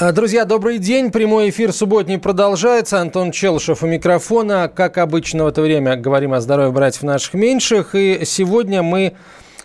А, друзья, добрый день. Прямой эфир субботний продолжается. Антон Челшев у микрофона. Как обычно в это время говорим о здоровье братьев наших меньших. И сегодня мы,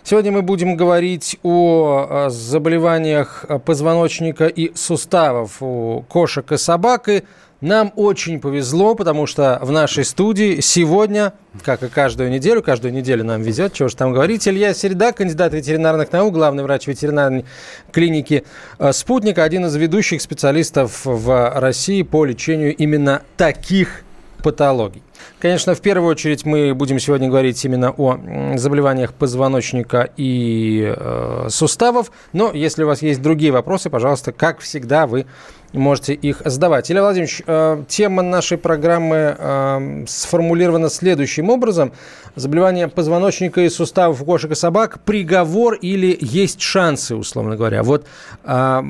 сегодня мы будем говорить о заболеваниях позвоночника и суставов у кошек и собак. И нам очень повезло, потому что в нашей студии сегодня, как и каждую неделю, каждую неделю нам везет, чего же там говорить, Илья Середа, кандидат ветеринарных наук, главный врач ветеринарной клиники э, «Спутник», один из ведущих специалистов в России по лечению именно таких патологий. Конечно, в первую очередь мы будем сегодня говорить именно о заболеваниях позвоночника и э, суставов. Но если у вас есть другие вопросы, пожалуйста, как всегда, вы можете их задавать. Илья Владимирович, э, тема нашей программы э, сформулирована следующим образом. Заболевание позвоночника и суставов у кошек и собак – приговор или есть шансы, условно говоря. Вот э,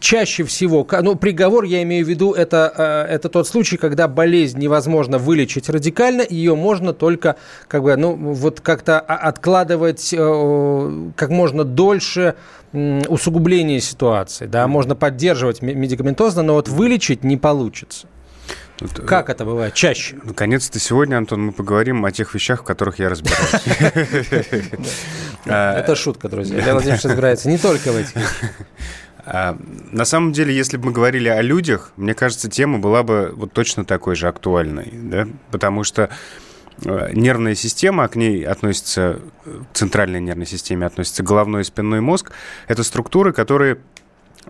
чаще всего, ну, приговор, я имею в виду, это, это тот случай, когда болезнь невозможно вылечить радикально, ее можно только как бы, ну, вот как-то откладывать как можно дольше усугубление ситуации. Да, можно поддерживать медикаментозно, но вот вылечить не получится. Э, как это бывает чаще? Наконец-то сегодня, Антон, мы поговорим о тех вещах, в которых я разбираюсь. Это шутка, друзья. Илья Владимирович разбирается не только в этих. А, на самом деле, если бы мы говорили о людях, мне кажется, тема была бы вот точно такой же актуальной, да? потому что нервная система, к ней относится, э, к центральной нервной системе относится головной и спинной мозг, это структуры, которые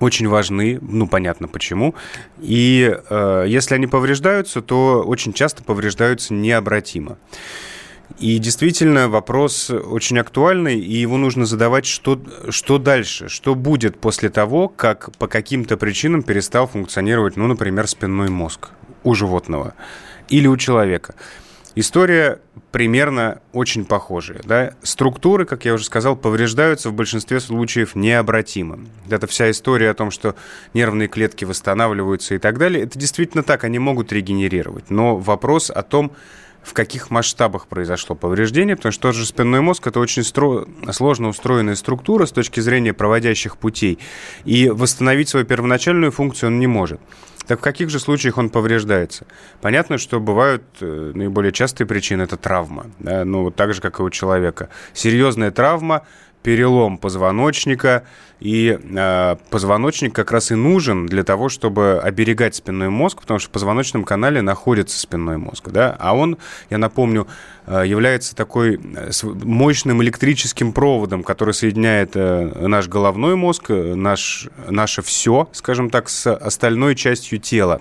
очень важны, ну, понятно почему. И э, если они повреждаются, то очень часто повреждаются необратимо. И действительно, вопрос очень актуальный, и его нужно задавать, что, что дальше, что будет после того, как по каким-то причинам перестал функционировать, ну, например, спинной мозг у животного или у человека. История примерно очень похожая. Да? Структуры, как я уже сказал, повреждаются в большинстве случаев необратимо. Это вся история о том, что нервные клетки восстанавливаются и так далее. Это действительно так, они могут регенерировать. Но вопрос о том, в каких масштабах произошло повреждение, потому что тот же спинной мозг – это очень стро... сложно устроенная структура с точки зрения проводящих путей, и восстановить свою первоначальную функцию он не может. Так в каких же случаях он повреждается? Понятно, что бывают э, наиболее частые причины – это травма, да? ну, так же, как и у человека. Серьезная травма – перелом позвоночника, и э, позвоночник как раз и нужен для того, чтобы оберегать спинной мозг, потому что в позвоночном канале находится спинной мозг, да, а он, я напомню, э, является такой э, мощным электрическим проводом, который соединяет э, наш головной мозг, наш, наше все, скажем так, с остальной частью тела.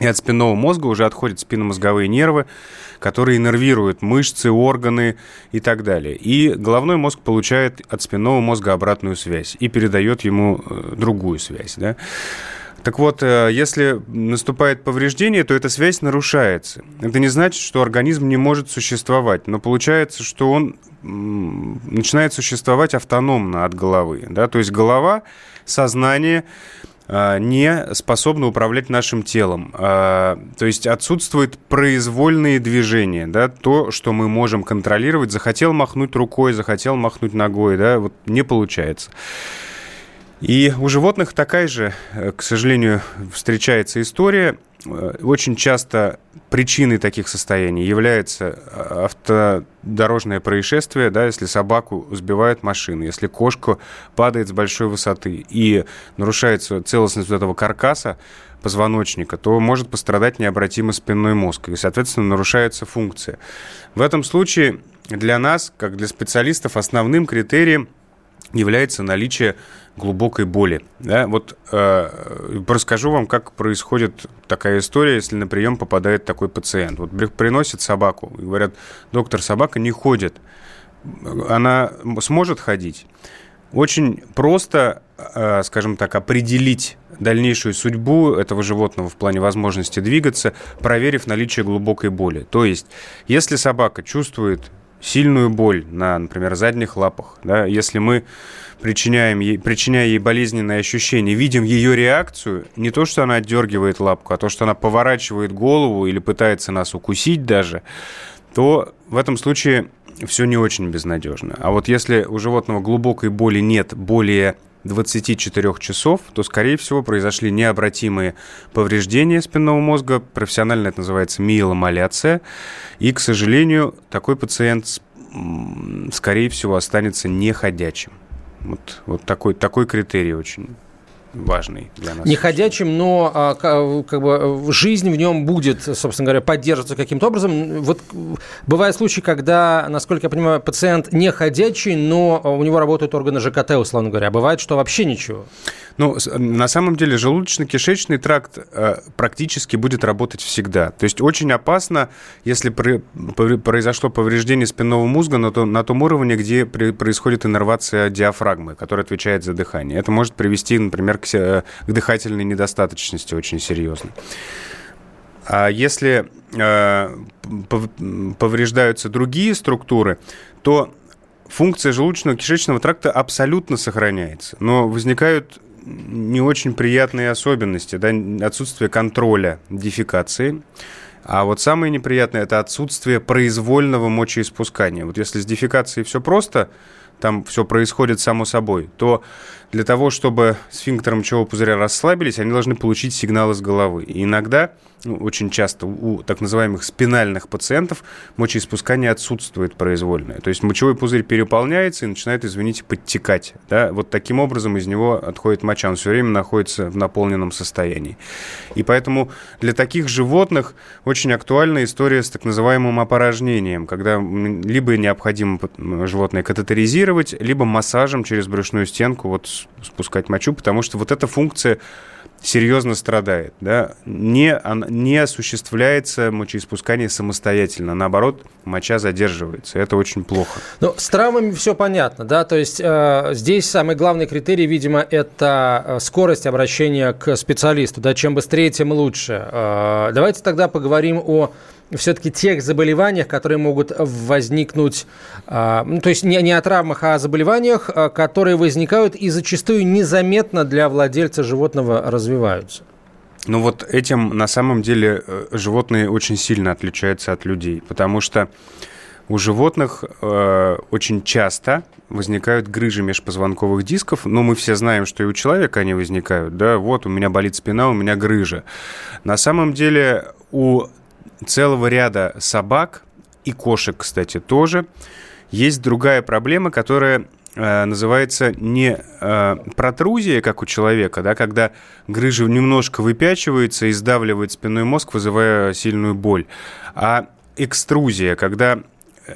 И от спинного мозга уже отходят спинномозговые нервы, которые нервируют мышцы, органы и так далее. И головной мозг получает от спинного мозга обратную связь и передает ему э, другую связь. Да? Так вот, э, если наступает повреждение, то эта связь нарушается. Это не значит, что организм не может существовать, но получается, что он начинает существовать автономно от головы. Да? То есть голова, сознание не способны управлять нашим телом. А, то есть отсутствуют произвольные движения, да, то, что мы можем контролировать. Захотел махнуть рукой, захотел махнуть ногой, да, вот не получается. И у животных такая же, э, к сожалению, встречается история. Э, очень часто причиной таких состояний является э, автодорожное происшествие, да, если собаку сбивает машина, если кошка падает с большой высоты и нарушается целостность этого каркаса, позвоночника, то может пострадать необратимо спинной мозг, и, соответственно, нарушается функция. В этом случае для нас, как для специалистов, основным критерием является наличие глубокой боли. Да? Вот э, расскажу вам, как происходит такая история, если на прием попадает такой пациент. Вот приносит собаку и говорят, доктор, собака не ходит, она сможет ходить? очень просто, э, скажем так, определить дальнейшую судьбу этого животного в плане возможности двигаться, проверив наличие глубокой боли. То есть, если собака чувствует сильную боль на, например, задних лапах, да, если мы причиняем ей, причиняя ей болезненные ощущения, видим ее реакцию, не то, что она отдергивает лапку, а то, что она поворачивает голову или пытается нас укусить даже, то в этом случае все не очень безнадежно. А вот если у животного глубокой боли нет более 24 часов, то, скорее всего, произошли необратимые повреждения спинного мозга. Профессионально это называется миеломаляция. И, к сожалению, такой пациент, скорее всего, останется неходячим. Вот, вот такой, такой критерий очень важный для нас. Не ходячим, но а, как бы жизнь в нем будет, собственно говоря, поддерживаться каким-то образом. Вот бывают случаи, когда, насколько я понимаю, пациент не ходячий, но у него работают органы ЖКТ, условно говоря. Бывает, что вообще ничего. Ну, на самом деле, желудочно-кишечный тракт э, практически будет работать всегда. То есть очень опасно, если произошло повреждение спинного мозга на, то, на том уровне, где происходит иннервация диафрагмы, которая отвечает за дыхание. Это может привести, например, к, к дыхательной недостаточности очень серьезно. А если э, повреждаются другие структуры, то функция желудочно-кишечного тракта абсолютно сохраняется. Но возникают не очень приятные особенности, да, отсутствие контроля дефекации. А вот самое неприятное – это отсутствие произвольного мочеиспускания. Вот если с дефекацией все просто, там все происходит само собой, то для того, чтобы сфинктер мочевого пузыря расслабились, они должны получить сигнал из головы. И иногда, ну, очень часто у так называемых спинальных пациентов мочеиспускание отсутствует произвольное. То есть мочевой пузырь переполняется и начинает, извините, подтекать. Да? Вот таким образом из него отходит моча. Он все время находится в наполненном состоянии. И поэтому для таких животных очень актуальна история с так называемым опорожнением, когда либо необходимо животное катетеризировать, либо массажем через брюшную стенку вот спускать мочу, потому что вот эта функция серьезно страдает. Да? Не, не осуществляется мочеиспускание самостоятельно. Наоборот, моча задерживается. Это очень плохо. Ну, с травмами все понятно. Да? То есть э, здесь самый главный критерий, видимо, это э, скорость обращения к специалисту. Да? Чем быстрее, тем лучше. Э, давайте тогда поговорим о все-таки тех заболеваниях, которые могут возникнуть, а, ну, то есть не, не о травмах, а о заболеваниях, а, которые возникают и зачастую незаметно для владельца животного развиваются. Ну вот этим на самом деле э, животные очень сильно отличаются от людей, потому что у животных э, очень часто возникают грыжи межпозвонковых дисков, но мы все знаем, что и у человека они возникают, да, вот у меня болит спина, у меня грыжа. На самом деле у целого ряда собак и кошек, кстати, тоже. Есть другая проблема, которая э, называется не э, протрузия, как у человека, да, когда грыжа немножко выпячивается и сдавливает спинной мозг, вызывая сильную боль, а экструзия, когда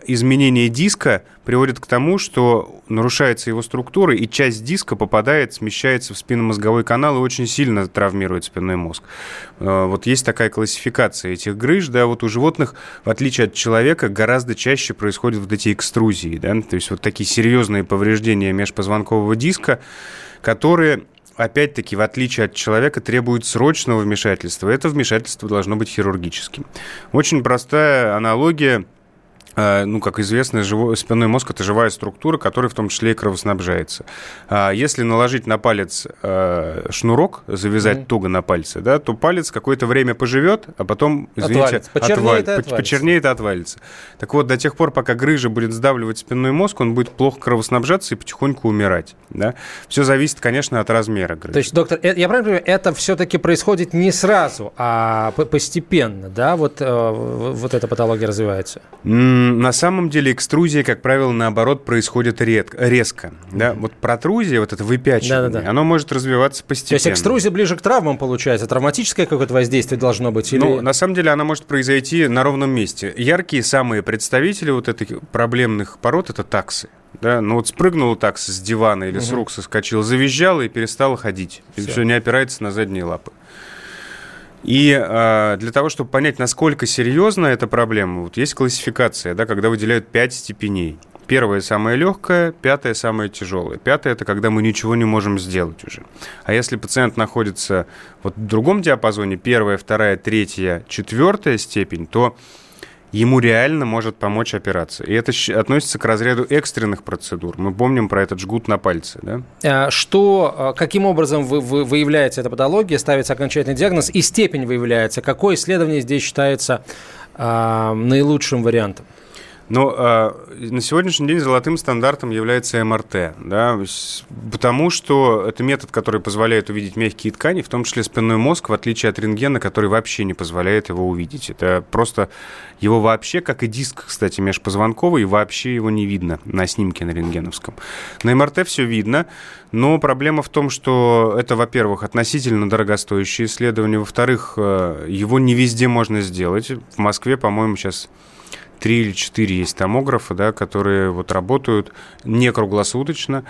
изменение диска приводит к тому, что нарушается его структура, и часть диска попадает, смещается в спинномозговой канал и очень сильно травмирует спинной мозг. Э, вот есть такая классификация этих грыж, да, вот у животных, в отличие от человека, гораздо чаще происходят вот эти экструзии, да, то есть вот такие серьезные повреждения межпозвонкового диска, которые опять-таки, в отличие от человека, требуют срочного вмешательства. Это вмешательство должно быть хирургическим. Очень простая аналогия ну, как известно, живой, спинной мозг – это живая структура, которая в том числе и кровоснабжается. А если наложить на палец э, шнурок, завязать mm-hmm. туго на пальце, да, то палец какое-то время поживет, а потом, извините, отвалится. Почернеет, отваль... отвалится. почернеет и отвалится. Так вот, до тех пор, пока грыжа будет сдавливать спинной мозг, он будет плохо кровоснабжаться и потихоньку умирать. Да? Все зависит, конечно, от размера грыжи. То есть, доктор, э, я правильно понимаю, это все-таки происходит не сразу, а постепенно, да, вот, э, вот эта патология развивается? Mm на самом деле экструзия, как правило, наоборот, происходит редко, резко. Да? Вот протрузия, вот это выпячивание, да, да, да. оно может развиваться постепенно. То есть экструзия ближе к травмам получается? Травматическое какое-то воздействие должно быть? Или... Ну, на самом деле она может произойти на ровном месте. Яркие самые представители вот этих проблемных пород – это таксы. Да, ну вот спрыгнул такса с дивана или угу. с рук соскочил, завизжал и перестал ходить. Все. И все не опирается на задние лапы. И э, для того, чтобы понять, насколько серьезна эта проблема, вот есть классификация, да, когда выделяют 5 степеней. Первое самое легкое, пятое самое тяжелое. Пятое это когда мы ничего не можем сделать уже. А если пациент находится вот в другом диапазоне, первая, вторая, третья, четвертая степень, то ему реально может помочь операция. И это относится к разряду экстренных процедур. Мы помним про этот жгут на пальце. Да? А что, а, каким образом вы, вы, выявляется эта патология, ставится окончательный диагноз и степень выявляется? Какое исследование здесь считается э, наилучшим вариантом? Но э, на сегодняшний день золотым стандартом является МРТ, да, потому что это метод, который позволяет увидеть мягкие ткани, в том числе спинной мозг, в отличие от рентгена, который вообще не позволяет его увидеть. Это просто его вообще, как и диск, кстати, межпозвонковый, вообще его не видно на снимке на рентгеновском. На МРТ все видно, но проблема в том, что это, во-первых, относительно дорогостоящее исследование, во-вторых, э, его не везде можно сделать. В Москве, по-моему, сейчас три или четыре есть томографа, да, которые вот работают не круглосуточно,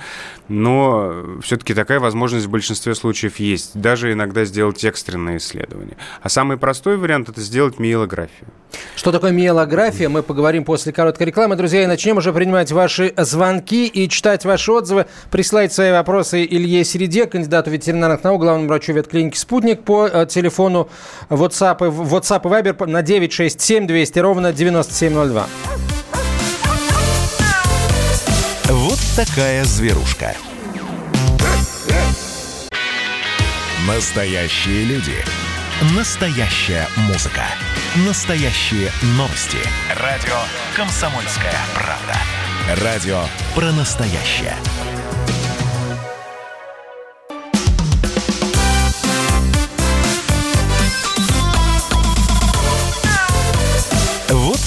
но все-таки такая возможность в большинстве случаев есть. Даже иногда сделать экстренное исследование. А самый простой вариант – это сделать миелографию. Что такое миелография, мы поговорим после короткой рекламы. Друзья, и начнем уже принимать ваши звонки и читать ваши отзывы. Присылайте свои вопросы Илье Середе, кандидату ветеринарных наук, главному врачу ветклиники «Спутник» по э, телефону WhatsApp, WhatsApp и Viber на 967 200 ровно 9702. Вот такая зверушка. Настоящие люди. Настоящая музыка. Настоящие новости. Радио «Комсомольская правда». Радио про настоящее.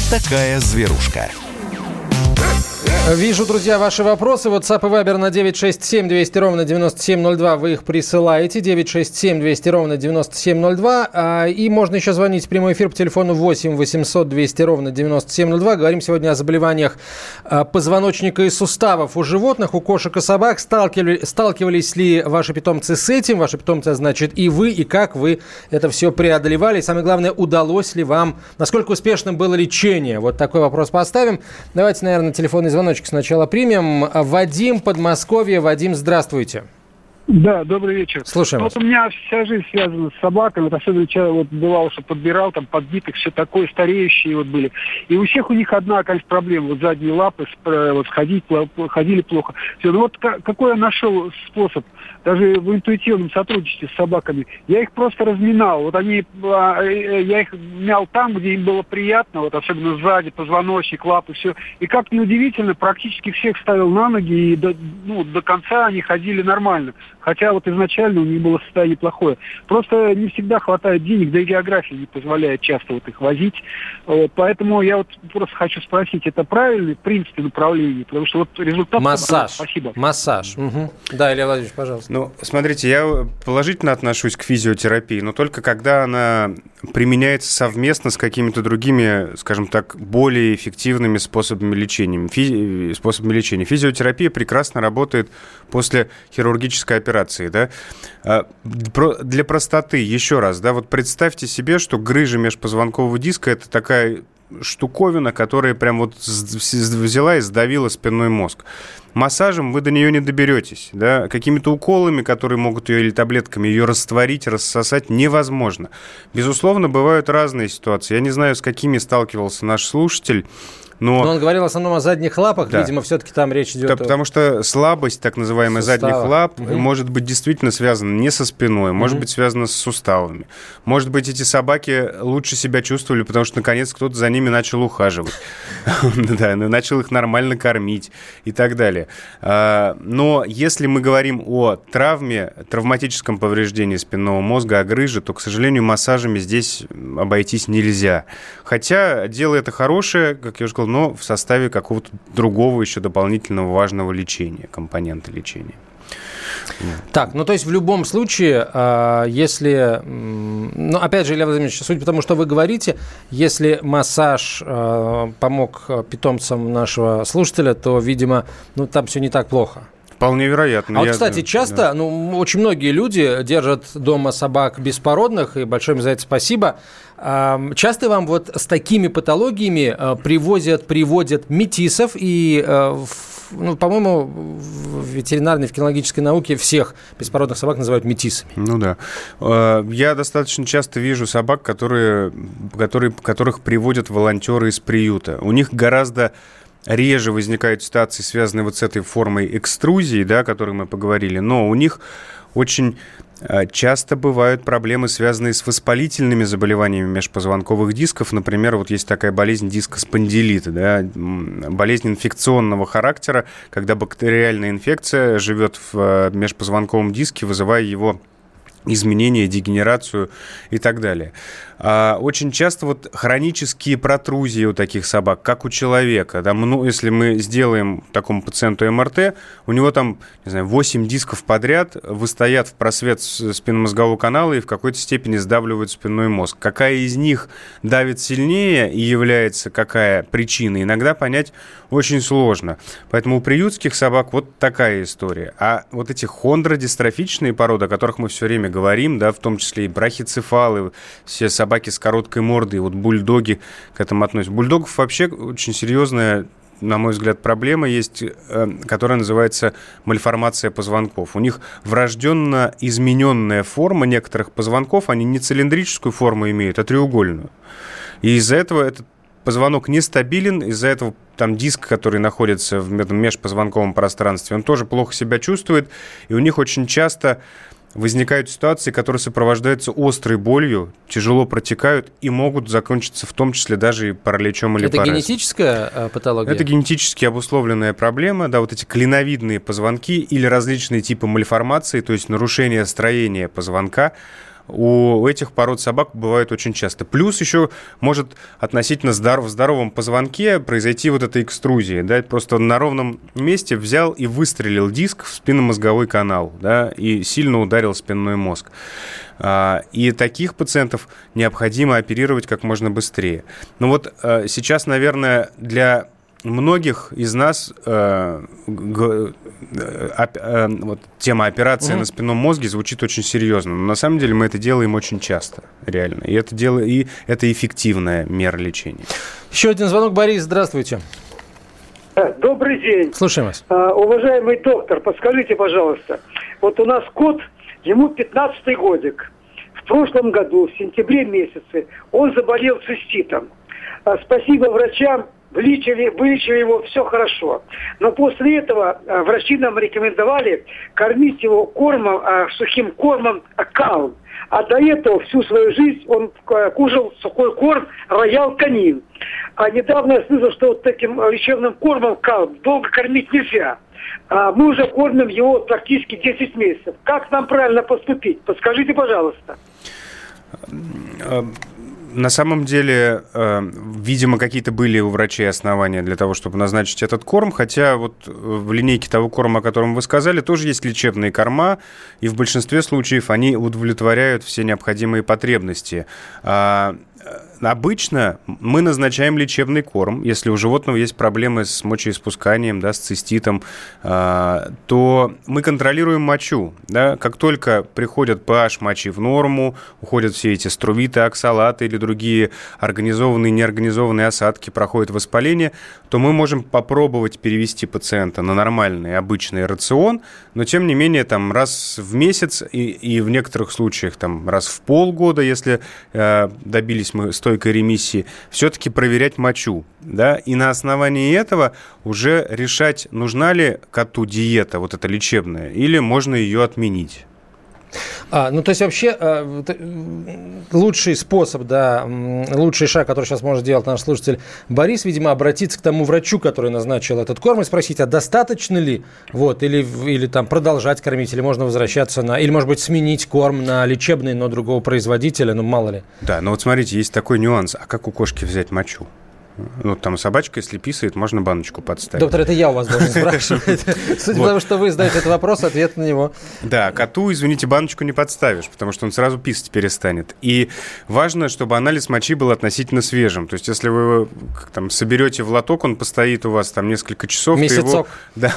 Такая зверушка. Вижу, друзья, ваши вопросы. WhatsApp и Viber на 967 200 ровно 9702. Вы их присылаете. 967 200 ровно 9702. А, и можно еще звонить в прямой эфир по телефону 8 800 200 ровно 9702. Говорим сегодня о заболеваниях а, позвоночника и суставов у животных, у кошек и собак. Сталкивали, сталкивались ли ваши питомцы с этим? Ваши питомцы, значит, и вы, и как вы это все преодолевали? И самое главное, удалось ли вам, насколько успешным было лечение? Вот такой вопрос поставим. Давайте, наверное, телефонный звоночек звоночек сначала примем. Вадим, Подмосковье. Вадим, здравствуйте. Да, добрый вечер. Слушаем вот у меня вся жизнь связана с собаками. Вот особенно вот бывало, что подбирал, там подбитых, все такое, стареющие вот были. И у всех у них одна, конечно, проблема. Вот задние лапы, вот ходить, ходили плохо. Все, ну вот какой я нашел способ, даже в интуитивном сотрудничестве с собаками, я их просто разминал. Вот они, а, э, я их мял там, где им было приятно, вот особенно сзади, позвоночник, лапы, все. И как неудивительно, практически всех ставил на ноги, и до, ну, до конца они ходили нормально. Хотя вот изначально у них было состояние плохое. Просто не всегда хватает денег, да и география не позволяет часто вот их возить. Вот, поэтому я вот просто хочу спросить, это правильный в принципе направление? Потому что вот результат... Массаж. Спасибо. Массаж. Угу. Да, Илья Владимирович, пожалуйста. Ну, смотрите, я положительно отношусь к физиотерапии, но только когда она применяется совместно с какими-то другими, скажем так, более эффективными способами лечения. Физи... Способами лечения. Физиотерапия прекрасно работает после хирургической операции операции, да, а, для простоты, еще раз, да, вот представьте себе, что грыжа межпозвонкового диска – это такая штуковина, которая прям вот взяла и сдавила спинной мозг. Массажем вы до нее не доберетесь, да, какими-то уколами, которые могут ее или таблетками ее растворить, рассосать, невозможно. Безусловно, бывают разные ситуации. Я не знаю, с какими сталкивался наш слушатель, но... Но он говорил в основном о задних лапах, да. видимо, все-таки там речь идет. Да, о... Потому что слабость, так называемая задних лап, угу. может быть действительно связана не со спиной, может угу. быть связана с суставами. Может быть, эти собаки лучше себя чувствовали, потому что наконец кто-то за ними начал ухаживать. Да, начал их нормально кормить и так далее. А, но если мы говорим о травме, травматическом повреждении спинного мозга, о грыже, то, к сожалению, массажами здесь обойтись нельзя. Хотя дело это хорошее, как я уже сказал, но в составе какого-то другого еще дополнительного важного лечения, компонента лечения. Так, ну то есть в любом случае, а, если, ну опять же, Илья Владимирович, суть потому, что вы говорите, если массаж а, помог питомцам нашего слушателя, то, видимо, ну там все не так плохо. Вполне вероятно. А вот, кстати, часто, да. ну, очень многие люди держат дома собак беспородных, и большое им за это спасибо. Часто вам вот с такими патологиями э, привозят, приводят метисов, и, э, ну, по-моему, в ветеринарной, в кинологической науке всех беспородных собак называют метисами. Ну да. Э, я достаточно часто вижу собак, которые, которые, которых приводят волонтеры из приюта. У них гораздо реже возникают ситуации, связанные вот с этой формой экструзии, да, о которой мы поговорили, но у них очень Часто бывают проблемы, связанные с воспалительными заболеваниями межпозвонковых дисков. Например, вот есть такая болезнь дискоспондилита, да, болезнь инфекционного характера, когда бактериальная инфекция живет в э, межпозвонковом диске, вызывая его изменения, дегенерацию и так далее. А, очень часто вот хронические протрузии у таких собак, как у человека. Да, ну, если мы сделаем такому пациенту МРТ, у него там, не знаю, 8 дисков подряд выстоят в просвет спинномозгового канала и в какой-то степени сдавливают спинной мозг. Какая из них давит сильнее и является какая причина, иногда понять очень сложно. Поэтому у приютских собак вот такая история. А вот эти хондродистрофичные породы, о которых мы все время говорим, да, в том числе и брахицефалы, все собаки, собаки с короткой мордой, вот бульдоги к этому относятся. Бульдогов вообще очень серьезная на мой взгляд, проблема есть, э, которая называется мальформация позвонков. У них врожденно измененная форма некоторых позвонков, они не цилиндрическую форму имеют, а треугольную. И из-за этого этот позвонок нестабилен, из-за этого там диск, который находится в межпозвонковом пространстве, он тоже плохо себя чувствует, и у них очень часто возникают ситуации, которые сопровождаются острой болью, тяжело протекают и могут закончиться в том числе даже и параличом или Это паразом. генетическая э, патология? Это генетически обусловленная проблема, да, вот эти клиновидные позвонки или различные типы мальформации, то есть нарушение строения позвонка, у этих пород собак бывает очень часто. Плюс еще может относительно здоров, в здоровом позвонке произойти вот эта экструзия. Да? Просто на ровном месте взял и выстрелил диск в спинномозговой канал да? и сильно ударил спинной мозг. А, и таких пациентов необходимо оперировать как можно быстрее. Но вот а, сейчас, наверное, для многих из нас э, г, э, э, вот, тема операции mm на спинном мозге звучит очень серьезно, но на самом деле мы это делаем очень часто, реально. И это, дело, и это эффективная мера лечения. Еще один звонок, Борис, здравствуйте. Э, добрый день. Слушаем вас. А, уважаемый доктор, подскажите, пожалуйста, вот у нас кот, ему 15-й годик. В прошлом году, в сентябре месяце, он заболел циститом. А, спасибо врачам, вылечили, вылечили его, все хорошо. Но после этого э, врачи нам рекомендовали кормить его кормом, э, сухим кормом кал. А до этого всю свою жизнь он э, кушал сухой корм роял канин. А недавно я слышал, что вот таким лечебным кормом кал долго кормить нельзя. А мы уже кормим его практически 10 месяцев. Как нам правильно поступить? Подскажите, пожалуйста на самом деле, э, видимо, какие-то были у врачей основания для того, чтобы назначить этот корм, хотя вот в линейке того корма, о котором вы сказали, тоже есть лечебные корма, и в большинстве случаев они удовлетворяют все необходимые потребности. А, обычно мы назначаем лечебный корм, если у животного есть проблемы с мочеиспусканием, да, с циститом, э, то мы контролируем мочу. Да? Как только приходят pH мочи в норму, уходят все эти струвиты, оксалаты или другие организованные, неорганизованные осадки, проходят воспаление, то мы можем попробовать перевести пациента на нормальный обычный рацион, но тем не менее там раз в месяц и, и в некоторых случаях там раз в полгода, если э, добились мы стойкой ремиссии, все-таки проверять мочу. Да? И на основании этого уже решать, нужна ли коту диета, вот эта лечебная, или можно ее отменить. А, ну, то есть вообще э, лучший способ, да, лучший шаг, который сейчас может сделать наш слушатель Борис, видимо, обратиться к тому врачу, который назначил этот корм, и спросить, а достаточно ли, вот, или, или там продолжать кормить, или можно возвращаться на, или, может быть, сменить корм на лечебный, но другого производителя, ну, мало ли. Да, но вот смотрите, есть такой нюанс, а как у кошки взять мочу? Ну, там собачка, если писает, можно баночку подставить. Доктор, это я у вас должен спрашивать. Судя по тому, что вы задаете этот вопрос, ответ на него. Да, коту, извините, баночку не подставишь, потому что он сразу писать перестанет. И важно, чтобы анализ мочи был относительно свежим. То есть, если вы там соберете в лоток, он постоит у вас там несколько часов, Месяцок. его, да,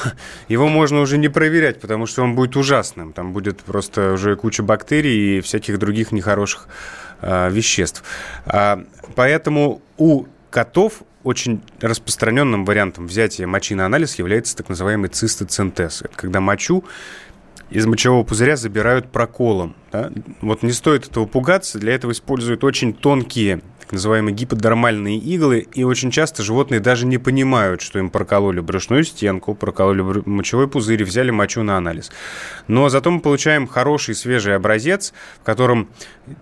его можно уже не проверять, потому что он будет ужасным. Там будет просто уже куча бактерий и всяких других нехороших а, веществ. А, поэтому у котов очень распространенным вариантом взятия мочи на анализ является так называемый цистоцентез. Это когда мочу из мочевого пузыря забирают проколом. Да? Вот не стоит этого пугаться. Для этого используют очень тонкие так называемые гиподермальные иглы, и очень часто животные даже не понимают, что им прокололи брюшную стенку, прокололи мочевой пузырь и взяли мочу на анализ. Но зато мы получаем хороший свежий образец, в котором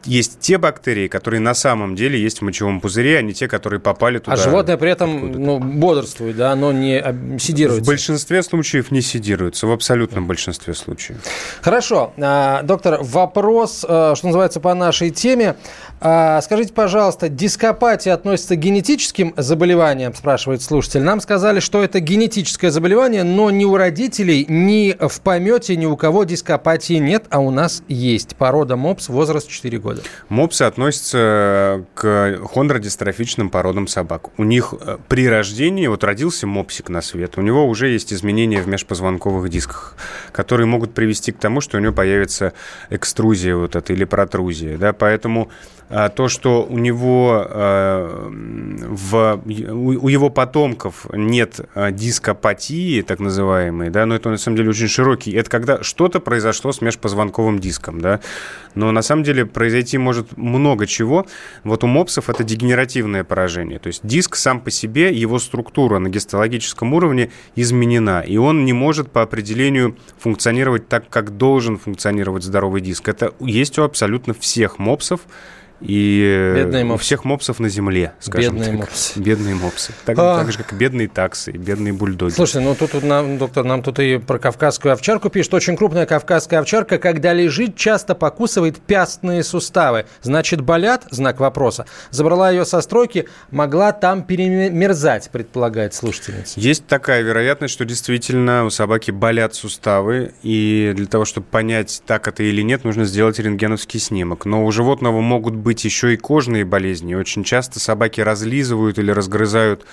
есть те бактерии, которые на самом деле есть в мочевом пузыре, а не те, которые попали туда. А животное при этом ну, бодрствует, да, оно не сидируется. В большинстве случаев не сидируется, в абсолютном большинстве случаев. Хорошо. А, доктор, вопрос, э, что называется, по нашей теме. А, скажите, пожалуйста, дископатия относится к генетическим заболеваниям, спрашивает слушатель. Нам сказали, что это генетическое заболевание, но ни у родителей, ни в помете, ни у кого дископатии нет, а у нас есть. Порода МОПС, возраст 4 года. Мопсы относятся к хондродистрофичным породам собак. У них э, при рождении, вот родился мопсик на свет, у него уже есть изменения в межпозвонковых дисках, которые могут привести к тому, что у него появится экструзия вот эта или протрузия. Да? Поэтому а, то, что у него а, в, у его потомков нет а, дископатии, так называемой, да, но это на самом деле очень широкий. Это когда что-то произошло с межпозвонковым диском, да, но на самом деле произойти может много чего. Вот у мопсов это дегенеративное поражение, то есть диск сам по себе, его структура на гистологическом уровне изменена, и он не может по определению функционировать так, как должен функционировать здоровый диск. Это есть у абсолютно всех мопсов, и бедные у всех мопсов на земле, скажем бедные так. Мопсы. Бедные мопсы. Так, а... так же, как и бедные таксы, бедные бульдоги. Слушайте, ну тут, тут нам, доктор, нам тут и про кавказскую овчарку пишет. Очень крупная кавказская овчарка, когда лежит, часто покусывает пястные суставы. Значит, болят? Знак вопроса. Забрала ее со стройки, могла там перемерзать, предполагает слушательница. Есть такая вероятность, что действительно у собаки болят суставы, и для того, чтобы понять, так это или нет, нужно сделать рентгеновский снимок. Но у животного могут быть быть еще и кожные болезни. Очень часто собаки разлизывают или разгрызают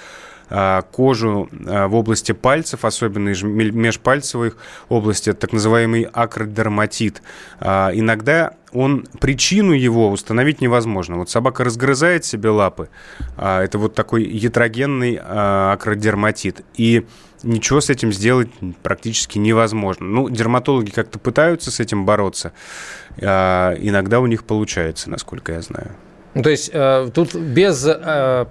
кожу а, в области пальцев, особенно межпальцевых области, так называемый акродерматит. А, иногда он, причину его установить невозможно. Вот собака разгрызает себе лапы, это вот такой ятрогенный акродерматит, и ничего с этим сделать практически невозможно. Ну, дерматологи как-то пытаются с этим бороться, иногда у них получается, насколько я знаю. Ну, то есть э, тут без э,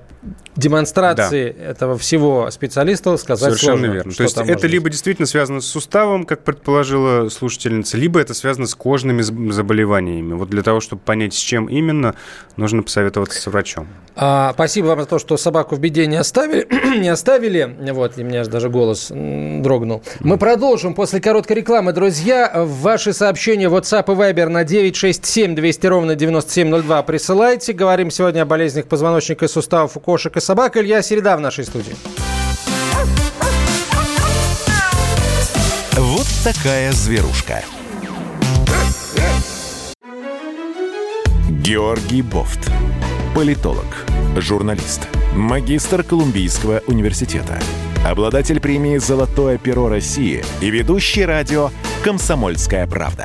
демонстрации да. этого всего специалиста сказать Совершенно сложно, верно. То есть это либо действительно связано с суставом, как предположила слушательница, либо это связано с кожными заболеваниями. Вот для того, чтобы понять, с чем именно, нужно посоветоваться с врачом. А, спасибо вам за то, что собаку в беде не оставили. не оставили. Вот, и у меня даже голос дрогнул. Мы продолжим после короткой рекламы. Друзья, ваши сообщения в WhatsApp и Viber на 967 200 ровно 9702 присылайте. Говорим сегодня о болезнях позвоночника и суставов у кошек и собак. Илья Середа в нашей студии. Вот такая зверушка. Георгий Бофт. Политолог, журналист, магистр Колумбийского университета, обладатель премии «Золотое перо России» и ведущий радио «Комсомольская правда».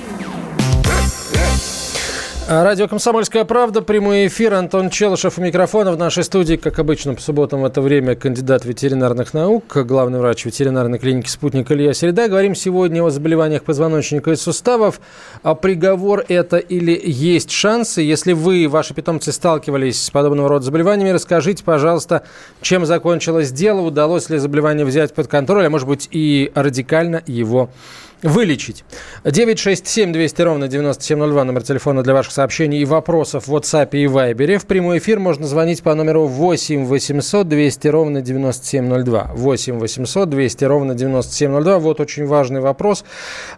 Радио «Комсомольская правда», прямой эфир. Антон Челышев у микрофона. В нашей студии, как обычно, по субботам в это время кандидат ветеринарных наук, главный врач ветеринарной клиники «Спутник» Илья Середа. Говорим сегодня о заболеваниях позвоночника и суставов. А приговор это или есть шансы? Если вы, ваши питомцы, сталкивались с подобного рода заболеваниями, расскажите, пожалуйста, чем закончилось дело, удалось ли заболевание взять под контроль, а может быть и радикально его вылечить. 967 200 ровно 9702, номер телефона для ваших сообщений и вопросов в WhatsApp и Viber. В прямой эфир можно звонить по номеру 8 800 200 ровно 9702. 8 800 200 ровно 9702. Вот очень важный вопрос.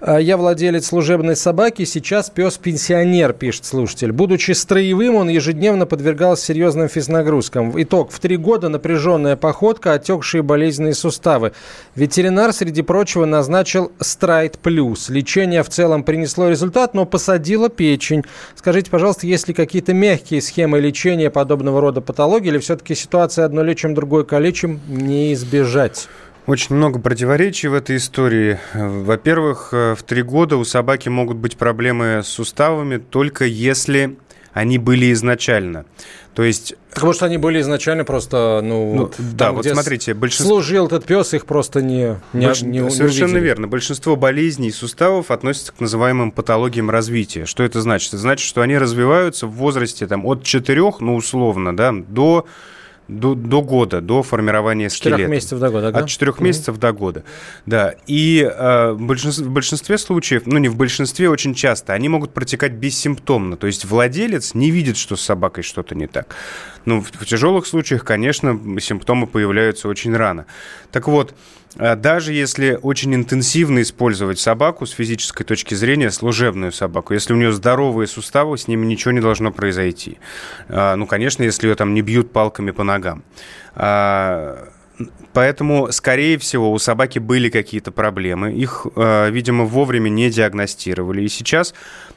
А, я владелец служебной собаки, сейчас пес-пенсионер, пишет слушатель. Будучи строевым, он ежедневно подвергался серьезным физнагрузкам. Итог. В три года напряженная походка, отекшие болезненные суставы. Ветеринар, среди прочего, назначил страйт Light Plus. Лечение в целом принесло результат, но посадило печень. Скажите, пожалуйста, есть ли какие-то мягкие схемы лечения подобного рода патологии, или все-таки ситуация одно лечим, другое калечим не избежать? Очень много противоречий в этой истории. Во-первых, э, в три года у собаки могут быть проблемы с суставами только если они были изначально. То есть... Потому что они были изначально просто, ну, ну вот, да, вот смотрите, большинство... Служил этот пес, их просто не, не, Больш... не, не Совершенно увидели. верно. Большинство болезней суставов относятся к называемым патологиям развития. Что это значит? Это значит, что они развиваются в возрасте там, от 4, ну, условно, да, до до, до года, до формирования скелета. Четырех месяцев до года, да? От четырех mm-hmm. месяцев до года, да. И э, в, большинстве, в большинстве случаев, ну не в большинстве, очень часто, они могут протекать бессимптомно. То есть владелец не видит, что с собакой что-то не так. Ну, в, в тяжелых случаях, конечно, симптомы появляются очень рано. Так вот, даже если очень интенсивно использовать собаку с физической точки зрения, служебную собаку, если у нее здоровые суставы, с ними ничего не должно произойти. А, ну, конечно, если ее там не бьют палками по ногам. А, поэтому, скорее всего, у собаки были какие-то проблемы. Их, видимо, вовремя не диагностировали. И сейчас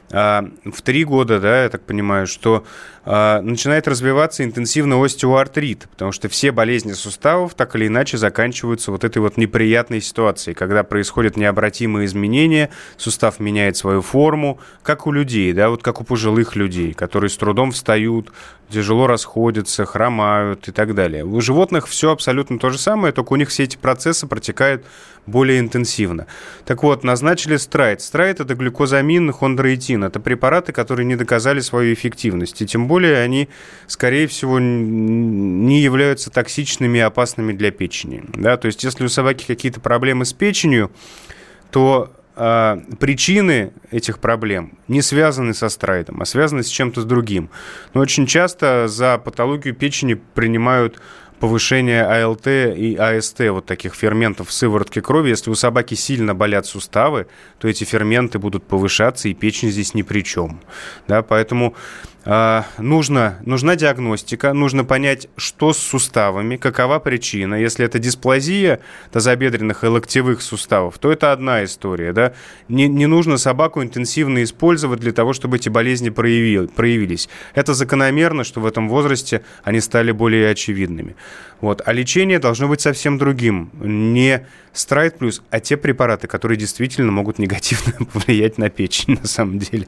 в три года, да, я так понимаю, что а, начинает развиваться интенсивно остеоартрит, потому что все болезни суставов так или иначе заканчиваются вот этой вот неприятной ситуацией, когда происходят необратимые изменения, сустав меняет свою форму, как у людей, да, вот как у пожилых людей, которые с трудом встают, тяжело расходятся, хромают и так далее. У животных все абсолютно то же самое, только у них все эти процессы протекают более интенсивно. Так вот, назначили страйт. Страйт – это глюкозамин, хондроитин. Это препараты, которые не доказали свою эффективность. И тем более они, скорее всего, не являются токсичными и опасными для печени. Да? То есть, если у собаки какие-то проблемы с печенью, то э, причины этих проблем не связаны со страйдом, а связаны с чем-то с другим. Но очень часто за патологию печени принимают повышение АЛТ и АСТ, вот таких ферментов в сыворотке крови. Если у собаки сильно болят суставы, то эти ферменты будут повышаться, и печень здесь ни при чем. Да, поэтому нужно, нужна диагностика, нужно понять, что с суставами, какова причина. Если это дисплазия тазобедренных и локтевых суставов, то это одна история. Да? Не, не нужно собаку интенсивно использовать для того, чтобы эти болезни проявили, проявились. Это закономерно, что в этом возрасте они стали более очевидными. Вот. А лечение должно быть совсем другим. Не страйт плюс, а те препараты, которые действительно могут негативно повлиять на печень, на самом деле.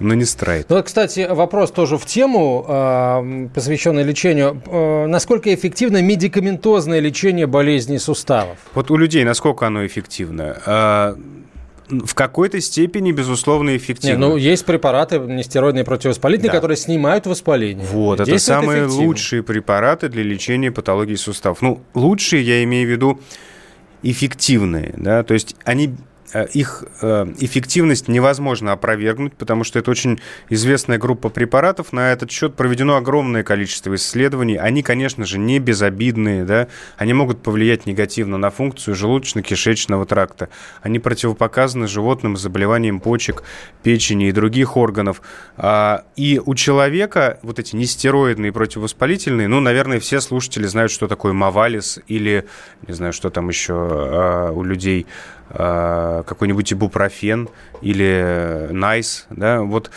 Но не страйт. Ну, кстати, вопрос тоже в тему, а, посвященный лечению. А, насколько эффективно медикаментозное лечение болезней суставов? Вот у людей насколько оно эффективно? А, в какой-то степени, безусловно, эффективно. Не, ну, есть препараты нестероидные противовоспалительные, да. которые снимают воспаление. Вот, это самые лучшие препараты для лечения патологии суставов. Ну, лучшие, я имею в виду, эффективные, да, то есть они Э, их э, эффективность невозможно опровергнуть, потому что это очень известная группа препаратов. На этот счет проведено огромное количество исследований. Они, конечно же, не безобидные, да? они могут повлиять негативно на функцию желудочно-кишечного тракта. Они противопоказаны животным заболеваниям почек, печени и других органов. А, и у человека вот эти нестероидные противовоспалительные, ну, наверное, все слушатели знают, что такое Мавалис или, не знаю, что там еще а, у людей какой-нибудь ибупрофен или найс, да, вот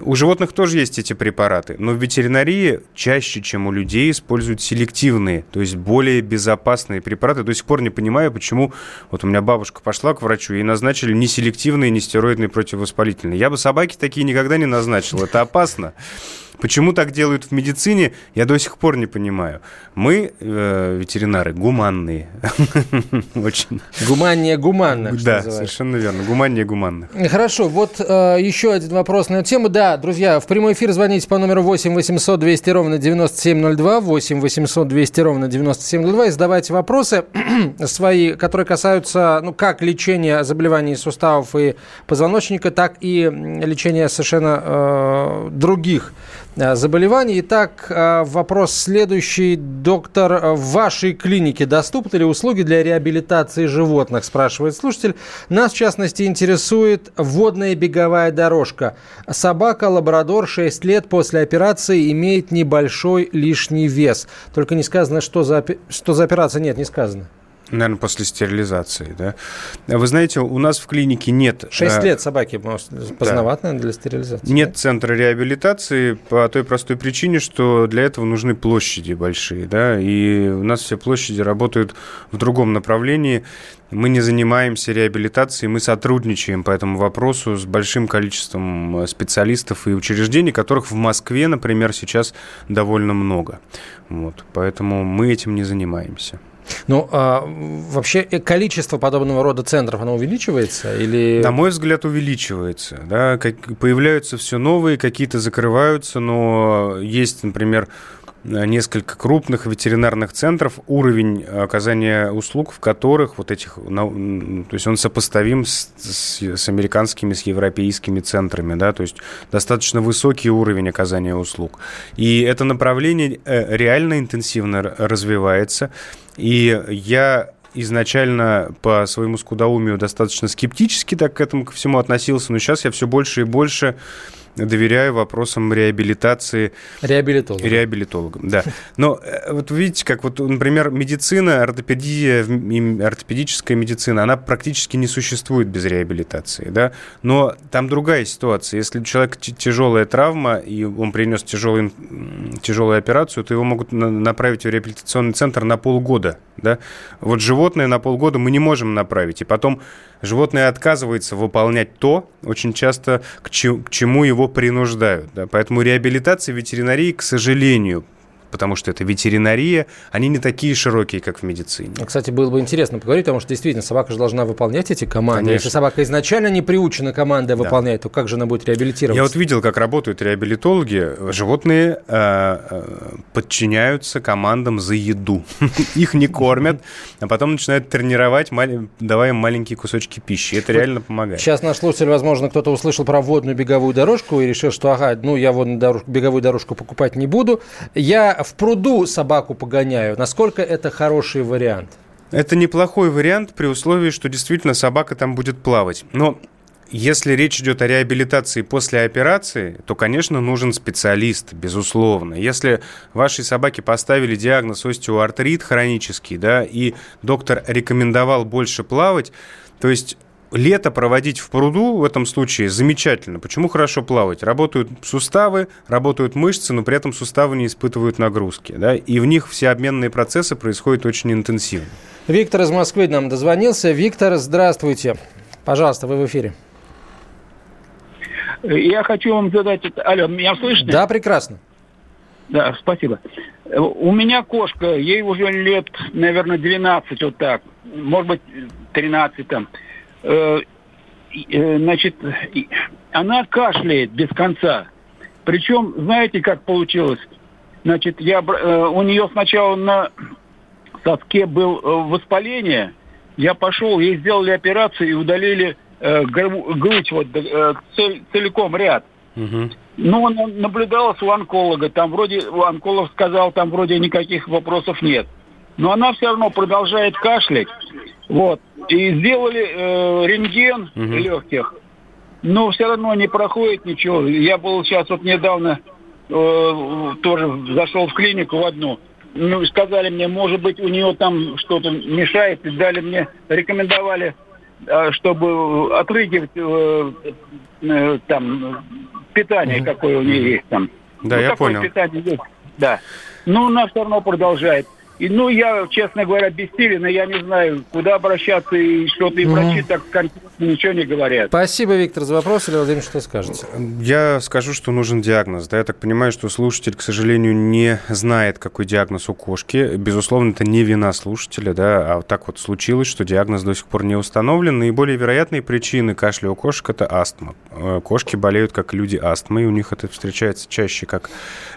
У животных тоже есть эти препараты, но в ветеринарии чаще, чем у людей, используют селективные, то есть более безопасные препараты. До сих пор не понимаю, почему вот у меня бабушка пошла к врачу и назначили не селективные, не стероидные противовоспалительные. Я бы собаке такие никогда не назначил, это опасно. Почему так делают в медицине, я до сих пор не понимаю. Мы, э, ветеринары, гуманные. Очень. Гуманнее гуманных. Да, совершенно верно. Гуманнее гуманных. Хорошо, вот э, еще один вопрос на эту тему. Да, друзья, в прямой эфир звоните по номеру 8 800 200 ровно 9702, 8 800 200 ровно 9702 и задавайте вопросы свои, которые касаются, ну, как лечения заболеваний суставов и позвоночника, так и лечения совершенно э, других заболеваний. Итак, э, вопрос следующий. Доктор, э, в вашей клинике доступны ли услуги для реабилитации животных, спрашивает слушатель. Нас, в частности, интересует водная беговая дорожка. Собака лабрадор 6 лет после операции имеет небольшой лишний вес. Только не сказано, что за, что за операция. Нет, не сказано. Наверное, после стерилизации, да. Вы знаете, у нас в клинике нет... Шесть э, лет собаки, может, поздновато, да. для стерилизации. Нет да? центра реабилитации по той простой причине, что для этого нужны площади большие, да, и у нас все площади работают в другом направлении. Мы не занимаемся реабилитацией, мы сотрудничаем по этому вопросу с большим количеством э, специалистов и учреждений, которых в Москве, например, сейчас довольно много. Вот, поэтому мы этим не занимаемся. Ну, а, вообще э, количество подобного рода центров, оно увеличивается или... На мой взгляд, увеличивается. Да? Как, появляются все новые, какие-то закрываются, но есть, например, несколько крупных ветеринарных центров, уровень оказания услуг, в которых вот этих, то есть он сопоставим с, с, с американскими, с европейскими центрами, да, то есть достаточно высокий уровень оказания услуг. И это направление э, реально интенсивно развивается, и я изначально по своему скудоумию достаточно скептически так к этому ко всему относился, но сейчас я все больше и больше доверяю вопросам реабилитации. Реабилитологам. Реабилитологам, да. Но э, вот видите, как вот, например, медицина, ортопедия, ортопедическая медицина, она практически не существует без реабилитации, да. Но там другая ситуация. Если у человека тяжелая травма, и он принес тяжелый, тяжелую операцию, то его могут направить в реабилитационный центр на полгода, да. Вот животное на полгода мы не можем направить, и потом животное отказывается выполнять то, очень часто к, чему его принуждают. Да? Поэтому реабилитация ветеринарии, к сожалению, потому что это ветеринария, они не такие широкие, как в медицине. Кстати, было бы интересно поговорить, потому что действительно собака же должна выполнять эти команды. Конечно. Если собака изначально не приучена командой да. выполнять, то как же она будет реабилитироваться? Я вот видел, как работают реабилитологи. Животные э, э, подчиняются командам за еду. Их не кормят, а потом начинают тренировать, давая им маленькие кусочки пищи. Это реально помогает. Сейчас наш слушатель, возможно, кто-то услышал про водную беговую дорожку и решил, что ага, ну я водную дорожку, беговую дорожку покупать не буду. Я в пруду собаку погоняю. Насколько это хороший вариант? Это неплохой вариант при условии, что действительно собака там будет плавать. Но если речь идет о реабилитации после операции, то, конечно, нужен специалист, безусловно. Если вашей собаке поставили диагноз остеоартрит хронический, да, и доктор рекомендовал больше плавать, то есть лето проводить в пруду в этом случае замечательно. Почему хорошо плавать? Работают суставы, работают мышцы, но при этом суставы не испытывают нагрузки. Да? И в них все обменные процессы происходят очень интенсивно. Виктор из Москвы нам дозвонился. Виктор, здравствуйте. Пожалуйста, вы в эфире. Я хочу вам задать... Алло, меня слышно? Да, прекрасно. Да, спасибо. У меня кошка, ей уже лет, наверное, 12, вот так. Может быть, 13 там. Э, э, значит, она кашляет без конца. Причем, знаете, как получилось? Значит, я, э, у нее сначала на соске был воспаление. Я пошел, ей сделали операцию и удалили грудь вот целиком ряд. Угу. Но она наблюдалась у онколога. Там вроде, онколог сказал, там вроде никаких вопросов нет. Но она все равно продолжает кашлять. Вот. И сделали э, рентген угу. легких. Но все равно не проходит ничего. Я был сейчас вот недавно э, тоже зашел в клинику в одну. Ну, сказали мне, может быть, у нее там что-то мешает. И дали мне, рекомендовали, э, чтобы отрыгивать э, э, там питание, mm-hmm. какое у нее есть там. Да, ну, я понял. питание есть. Да. Но она все равно продолжает. И, ну, я, честно говоря, бессилен, и я не знаю, куда обращаться, и что-то, и врачи так конкретно ничего не говорят. Спасибо, Виктор, за вопрос. Или Владимир, что скажете? Я скажу, что нужен диагноз. Да, я так понимаю, что слушатель, к сожалению, не знает, какой диагноз у кошки. Безусловно, это не вина слушателя, да, а вот так вот случилось, что диагноз до сих пор не установлен. Наиболее вероятные причины кашля у кошек – это астма. Э, кошки болеют, как люди, астмой. У них это встречается чаще, как,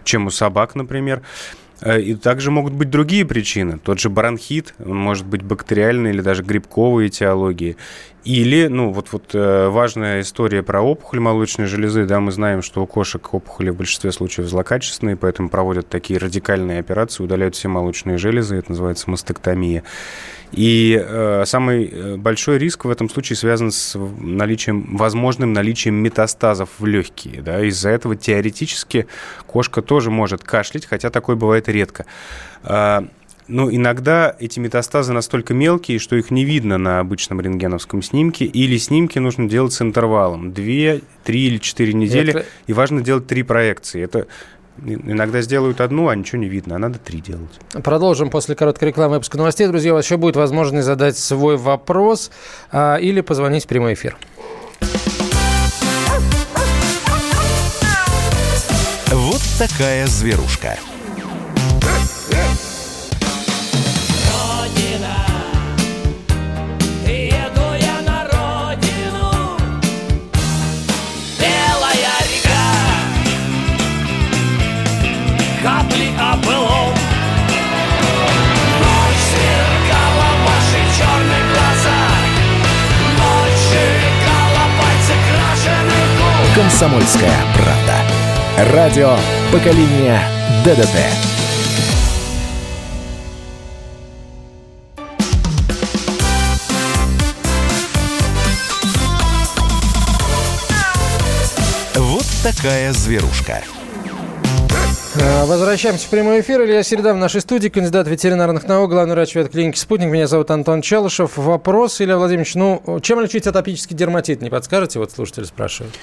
чем у собак, например. И также могут быть другие причины. Тот же бронхит, он может быть бактериальной или даже грибковой этиологии. Или, ну, вот, вот э, важная история про опухоль молочной железы, да, мы знаем, что у кошек опухоли в большинстве случаев злокачественные, поэтому проводят такие радикальные операции, удаляют все молочные железы, это называется мастектомия. И э, самый э, большой риск в этом случае связан с наличием, возможным наличием метастазов в легкие. Да? Из-за этого теоретически кошка тоже может кашлять, хотя такое бывает редко. А, но иногда эти метастазы настолько мелкие, что их не видно на обычном рентгеновском снимке, или снимки нужно делать с интервалом 2, 3 или 4 недели, Это... и важно делать три проекции. Это Иногда сделают одну, а ничего не видно, а надо три делать. Продолжим после короткой рекламы выпуска новостей. Друзья, у вас еще будет возможность задать свой вопрос а, или позвонить в прямой эфир. Вот такая зверушка. «Комсомольская правда». Радио поколения ДДТ». Вот такая зверушка. А, возвращаемся в прямой эфир. Илья Середа в нашей студии, кандидат ветеринарных наук, главный врач ветклиники «Спутник». Меня зовут Антон Челышев. Вопрос, Илья Владимирович, ну, чем лечить атопический дерматит? Не подскажете? Вот слушатель спрашивает.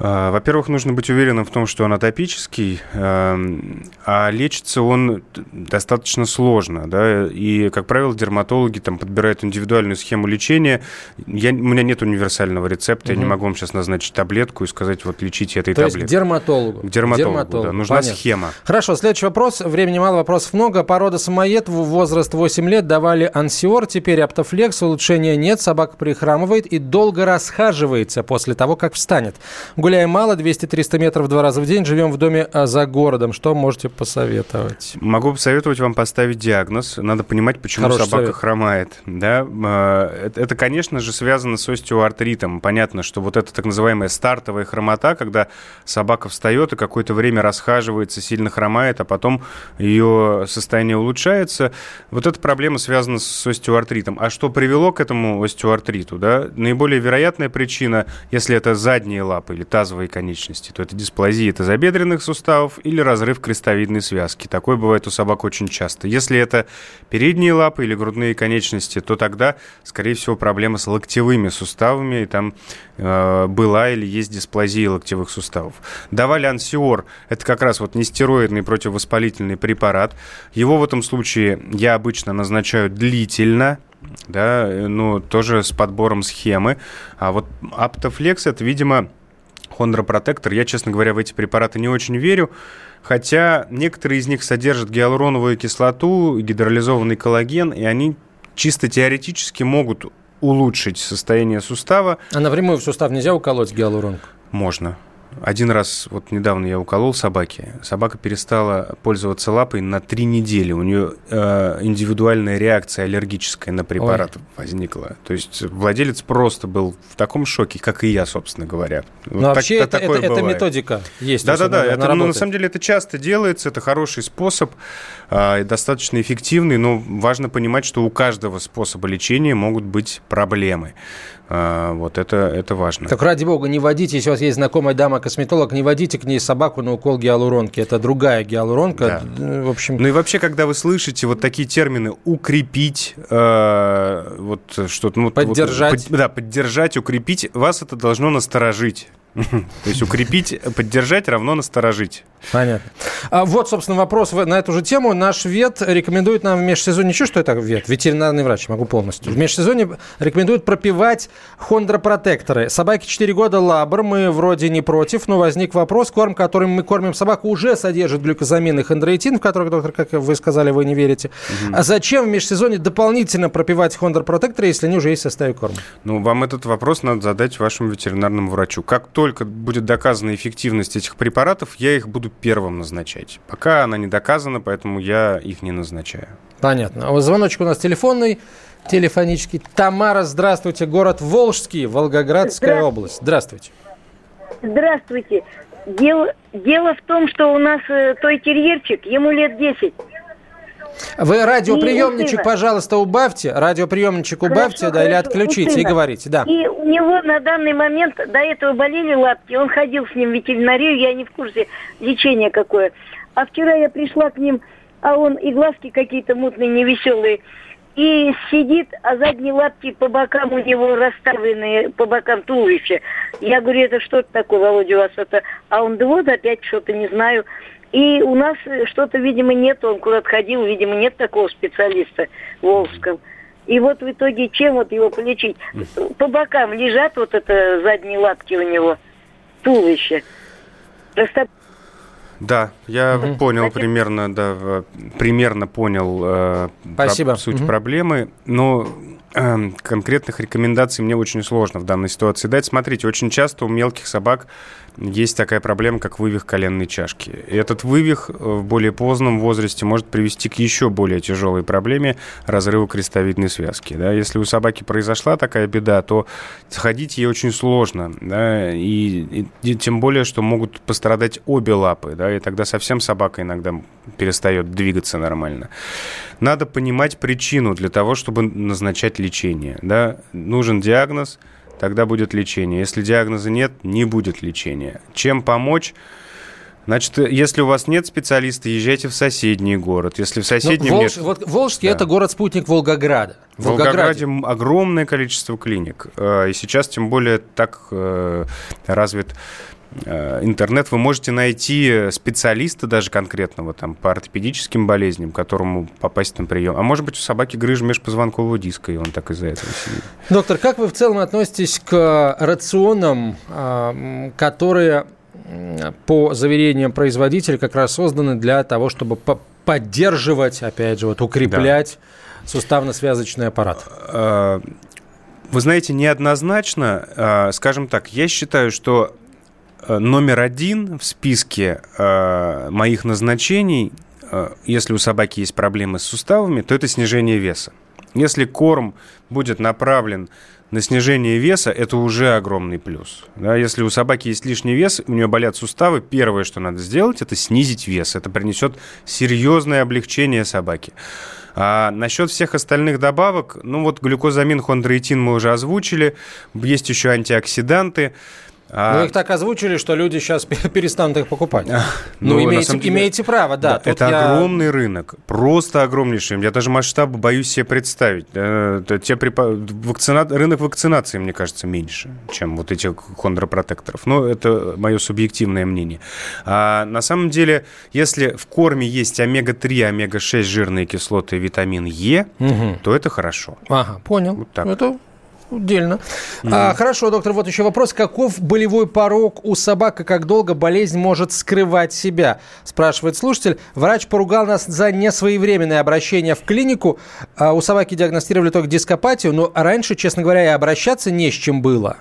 А, во-первых, нужно быть уверенным в том, что он атопический, эм, а лечится он достаточно сложно. Да? И, как правило, дерматологи там, подбирают индивидуальную схему лечения. Я, у меня нет универсального рецепта, угу. я не могу вам сейчас назначить таблетку и сказать, вот лечите этой То таблеткой. Есть дерматологу. К дерматологу, дерматологу. да. Нужна Понятно. схема. Хорошо, следующий вопрос. Времени мало, вопросов много. Порода самоед, возраст 8 лет, давали ансиор, теперь аптофлекс, улучшения нет, собака прихрамывает и долго расхаживается после того, как встанет. Гуляем мало, 200-300 метров два раза в день, живем в доме а за городом. Что можете посоветовать? Могу посоветовать вам поставить диагноз. Надо понимать, почему Хороший собака совет. хромает. Да? А, это, конечно же, связано с остеоартритом. Понятно, что вот это так называемая стартовая хромота, когда собака встает и какое-то время расхаживается, сильно хромает, а потом ее состояние улучшается. Вот эта проблема связана с остеоартритом. А что привело к этому остеоартриту? Да? Наиболее вероятная причина, если это задние лапы или тазовые конечности, то это дисплазия тазобедренных суставов или разрыв крестовидной связки. Такое бывает у собак очень часто. Если это передние лапы или грудные конечности, то тогда, скорее всего, проблема с локтевыми суставами, и там э, была или есть дисплазия локтевых суставов. Давали ансиор, это как раз вот нестероидный противовоспалительный препарат. Его в этом случае я обычно назначаю длительно, да, ну, тоже с подбором схемы. А вот Аптофлекс, это, видимо, хондропротектор. Я, честно говоря, в эти препараты не очень верю. Хотя некоторые из них содержат гиалуроновую кислоту, гидролизованный коллаген, и они чисто теоретически могут улучшить состояние сустава. А напрямую в сустав нельзя уколоть гиалуронку? Можно. Один раз, вот недавно я уколол собаке, собака перестала пользоваться лапой на три недели. У нее э, индивидуальная реакция аллергическая на препарат Ой. возникла. То есть владелец просто был в таком шоке, как и я, собственно говоря. Но вот вообще так, это, это, это методика есть. Да-да-да, это, ну, на самом деле это часто делается, это хороший способ, э, достаточно эффективный, но важно понимать, что у каждого способа лечения могут быть проблемы. А, вот это, это важно. Так ради бога, не водите, если у вас есть знакомая дама-косметолог, не водите к ней собаку на укол гиалуронки. Это другая гиалуронка. Да. В общем... Ну и вообще, когда вы слышите вот такие термины «укрепить», э, вот что-то... Ну, поддержать. Вот, под, да, поддержать, укрепить, вас это должно насторожить. То есть укрепить, поддержать равно насторожить. Понятно. А вот, собственно, вопрос на эту же тему. Наш вет рекомендует нам в межсезонье... Ничего, что это вет? Ветеринарный врач, могу полностью. В межсезонье рекомендует пропивать хондропротекторы. Собаке 4 года лабр, мы вроде не против, но возник вопрос. Корм, которым мы кормим собаку, уже содержит глюкозамин и хондроитин, в который, доктор, как вы сказали, вы не верите. Угу. А зачем в межсезонье дополнительно пропивать хондропротекторы, если они уже есть в составе корма? Ну, вам этот вопрос надо задать вашему ветеринарному врачу. Как только будет доказана эффективность этих препаратов, я их буду первым назначать. Пока она не доказана, поэтому я их не назначаю. Понятно. А вот звоночек у нас телефонный, телефонический. Тамара, здравствуйте. Город Волжский, Волгоградская Здра... область. Здравствуйте. Здравствуйте. Дело, дело в том, что у нас э, той терьерчик, ему лет 10. Вы радиоприемничек, пожалуйста, убавьте. Радиоприемничек убавьте, хорошо, да, хорошо, или отключите и говорите, да. И у него на данный момент до этого болели лапки. Он ходил с ним в ветеринарию, я не в курсе лечения какое. А вчера я пришла к ним, а он и глазки какие-то мутные, невеселые. И сидит, а задние лапки по бокам у него расставлены, по бокам туловища. Я говорю, это что такое, Володя, у вас это? А он, да вот опять что-то, не знаю. И у нас что-то, видимо, нет, он куда-то ходил, видимо, нет такого специалиста в Волжском. И вот в итоге чем вот его полечить? По бокам лежат вот это задние лапки у него, туловище. Просто... Да, я угу. понял Спасибо. примерно, да, примерно понял э, Спасибо. Про, суть угу. проблемы, но э, конкретных рекомендаций мне очень сложно в данной ситуации дать. Смотрите, очень часто у мелких собак есть такая проблема, как вывих коленной чашки. И этот вывих э, в более позднем возрасте может привести к еще более тяжелой проблеме разрыва крестовидной связки. Да? Если у собаки произошла такая беда, то ходить ей очень сложно. Да? И, и, и тем более, что могут пострадать обе лапы. Да? И тогда совсем собака иногда перестает двигаться нормально. Надо понимать причину для того, чтобы назначать лечение. Да? Нужен диагноз – тогда будет лечение. Если диагноза нет, не будет лечения. Чем помочь? Значит, если у вас нет специалиста, езжайте в соседний город. Если в соседнем ну, Волж... нет... вот Волжский да. это город-спутник Волгограда. В Волгограде огромное количество клиник. Э, и сейчас тем более так э, развит интернет, вы можете найти специалиста даже конкретного там по ортопедическим болезням, которому попасть на прием. А может быть, у собаки грыжа межпозвонкового диска, и он так из-за этого сидит. Доктор, как вы в целом относитесь к рационам, а, которые по заверениям производителя как раз созданы для того, чтобы поддерживать, опять же, вот укреплять да. суставно-связочный аппарат? Э, вы знаете, неоднозначно, э, скажем так, я считаю, что Э, номер один в списке э, моих назначений, э, если у собаки есть проблемы с суставами, то это снижение веса. Если корм будет направлен на снижение веса, это уже огромный плюс. Да, если у собаки есть лишний вес, у нее болят суставы, первое, что надо сделать, это снизить вес. Это принесет серьезное облегчение собаке. А насчет всех остальных добавок, ну вот глюкозамин, хондроитин мы уже озвучили, есть еще антиоксиданты. А... Ну, их так озвучили, что люди сейчас перестанут их покупать. Ну, ну имеете, деле... имеете право, да. да это я... огромный рынок, просто огромнейший. Я даже масштаб боюсь себе представить. Те преп... Вакцина... Рынок вакцинации, мне кажется, меньше, чем вот этих хондропротекторов. Но это мое субъективное мнение. А на самом деле, если в корме есть омега-3, омега-6 жирные кислоты и витамин Е, угу. то это хорошо. Ага, понял. Вот так. Это Удельно. Mm-hmm. А, хорошо, доктор, вот еще вопрос. Каков болевой порог у собак и как долго болезнь может скрывать себя? Спрашивает слушатель. Врач поругал нас за несвоевременное обращение в клинику. А у собаки диагностировали только дископатию, но раньше, честно говоря, и обращаться не с чем было.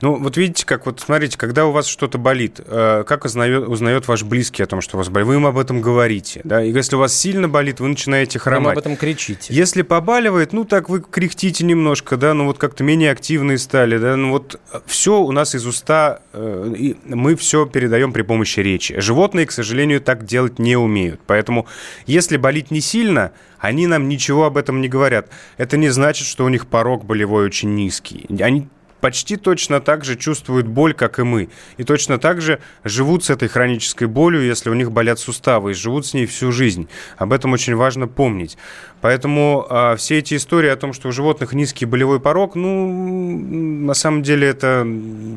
Ну, вот видите, как вот, смотрите, когда у вас что-то болит, э, как узнает, узнает ваш близкий о том, что у вас болит? Вы им об этом говорите, да? И если у вас сильно болит, вы начинаете хромать. Вы об этом кричите. Если побаливает, ну, так вы кряхтите немножко, да, ну, вот как-то менее активные стали, да, ну, вот все у нас из уста, э, и мы все передаем при помощи речи. Животные, к сожалению, так делать не умеют. Поэтому, если болит не сильно, они нам ничего об этом не говорят. Это не значит, что у них порог болевой очень низкий. Они почти точно так же чувствуют боль, как и мы. И точно так же живут с этой хронической болью, если у них болят суставы, и живут с ней всю жизнь. Об этом очень важно помнить. Поэтому а, все эти истории о том, что у животных низкий болевой порог, ну, на самом деле это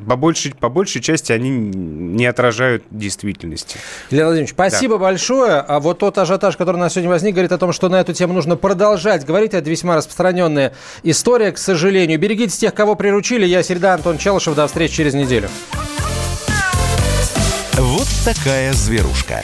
по большей, по большей части они не отражают действительности. Илья Владимирович, спасибо да. большое. А вот тот ажиотаж, который у нас сегодня возник, говорит о том, что на эту тему нужно продолжать говорить. Это весьма распространенная история, к сожалению. Берегите тех, кого приручили. Я Середа Антон Челышев. До встречи через неделю. Вот такая зверушка.